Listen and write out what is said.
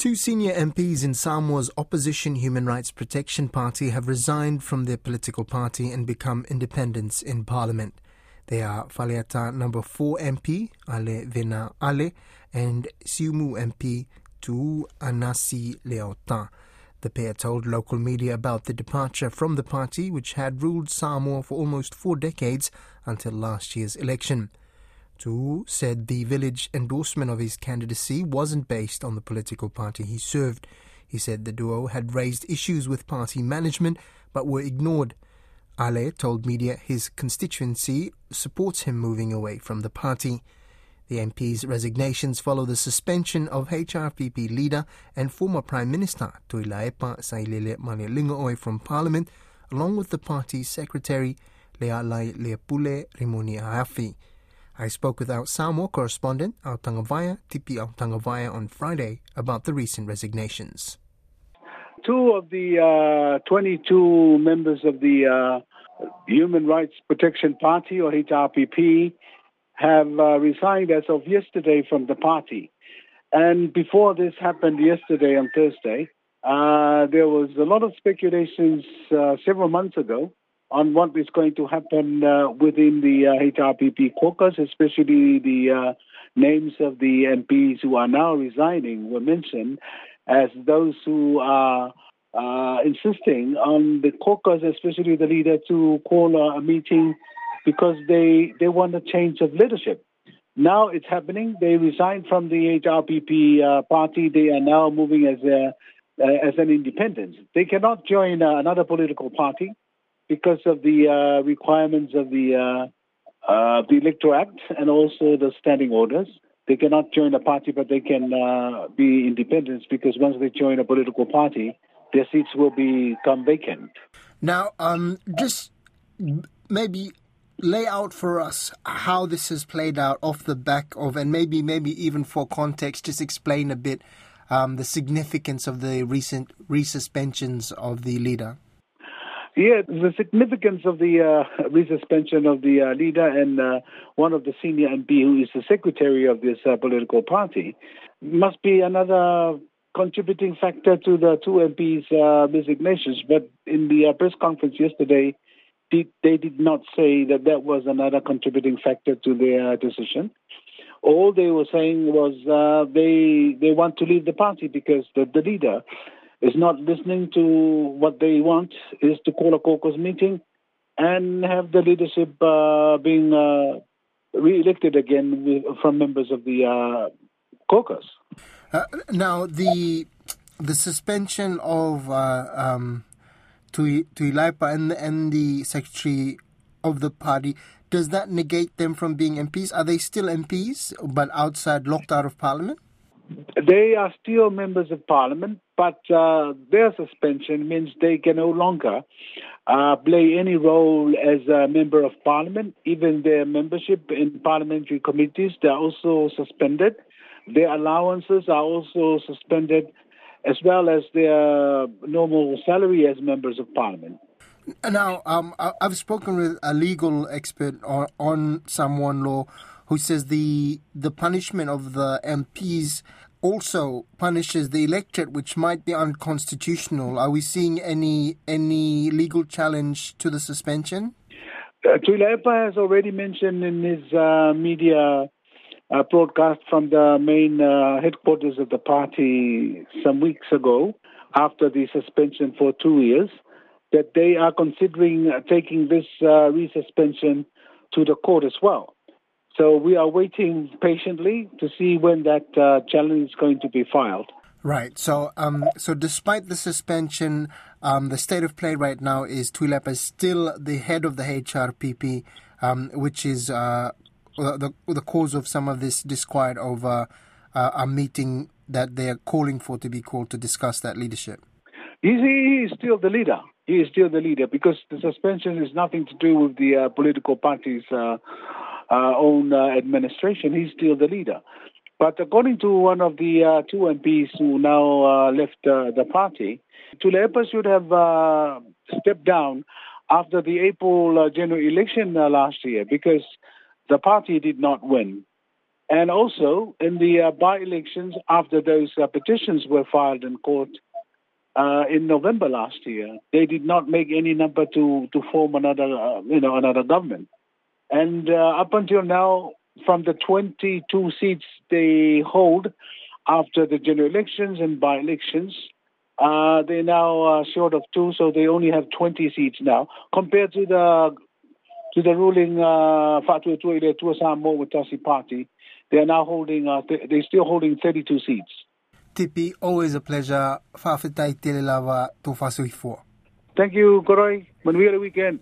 Two senior MPs in Samoa's opposition Human Rights Protection Party have resigned from their political party and become independents in parliament. They are Faleata number 4 MP, Ale Vena Ale, and Siumu MP, Tu Anasi Leota. The pair told local media about the departure from the party, which had ruled Samoa for almost four decades until last year's election. Tu said the village endorsement of his candidacy wasn't based on the political party he served. He said the duo had raised issues with party management but were ignored. Ale told media his constituency supports him moving away from the party. The MP's resignations follow the suspension of HRPP leader and former Prime Minister Tuilaepa Sailele Malielegaoi from Parliament, along with the party's secretary Lealai Leapule Rimoni Aiafi. I spoke with our Samoa correspondent, Autagavaia, Tipi Autagavaia, on Friday about the recent resignations. Two of the uh, 22 members of the uh, Human Rights Protection Party, or HRPP, have uh, resigned as of yesterday from the party. And before this happened yesterday on Thursday, uh, there was a lot of speculations uh, several months ago on what is going to happen uh, within the uh, HRPP caucus, especially the uh, names of the MPs who are now resigning were mentioned as those who are uh, insisting on the caucus, especially the leader, to call a meeting because they they want a change of leadership. Now it's happening. They resigned from the HRPP uh, party. They are now moving as a uh, as an independent. They cannot join another political party because of the uh, requirements of the uh, uh, the Electoral Act and also the standing orders. They cannot join a party, but they can uh, be independents because once they join a political party, their seats will become vacant. Now, um, just maybe lay out for us how this has played out off the back of, and maybe maybe even for context, just explain a bit um, the significance of the recent resuspensions of the leader. Yeah, the significance of the uh, resuspension of the uh, leader and uh, one of the senior MP who is the secretary of this uh, political party must be another contributing factor to the two MPs' uh, resignations. But in the uh, press conference yesterday, they, they did not say that that was another contributing factor to their decision. All they were saying was they they want to leave the party because the, the leader is not listening to what they want is to call a caucus meeting and have the leadership uh, being uh, re-elected again with, from members of the uh, caucus. Uh, now, the the suspension of uh, um, Tuilaepa and, and the secretary of the party, does that negate them from being MPs? Are they still MPs, but outside, locked out of parliament? They are still members of parliament, but uh, their suspension means they can no longer uh, play any role as a member of parliament. Even their membership in parliamentary committees, they're also suspended. Their allowances are also suspended, as well as their normal salary as members of parliament. Now, um, I've spoken with a legal expert on, on Samoan law who says the the punishment of the MPs also punishes the electorate, which might be unconstitutional. Are we seeing any any legal challenge to the suspension? Uh, has already mentioned in his uh, media uh, broadcast from the main uh, headquarters of the party some weeks ago, after the suspension for two years, that they are considering taking this uh, resuspension to the court as well. So we are waiting patiently to see when that uh, challenge is going to be filed. Right. So, um, so despite the suspension, um, the state of play right now is Tuilaepa is still the head of the HRPP, um, which is uh, the the cause of some of this disquiet over uh, a meeting that they are calling for to be called to discuss that leadership. He, he is still the leader. He is still the leader because the suspension is nothing to do with the uh, political parties uh, own uh, administration, he's still the leader. But according to one of the uh, two MPs who now uh, left uh, the party, Tuilaepa should have uh, stepped down after the April general election last year because the party did not win. And also in the uh, by-elections, after those uh, petitions were filed in court uh, in November last year, they did not make any number to to form another, uh, you know, another government. And uh, up until now, from the 22 seats they hold after the general elections and by-elections, uh, they're now uh, short of two, so they only have 20 seats now, compared to the to the ruling uh, Fatu Tuile Tuasamo Watasi party. They are now holding, uh, th- they're still holding 32 seats. Tipi, always a pleasure. Whawhetai tele lava tō whasuifua. Thank you, Koroi. Manuia weekend.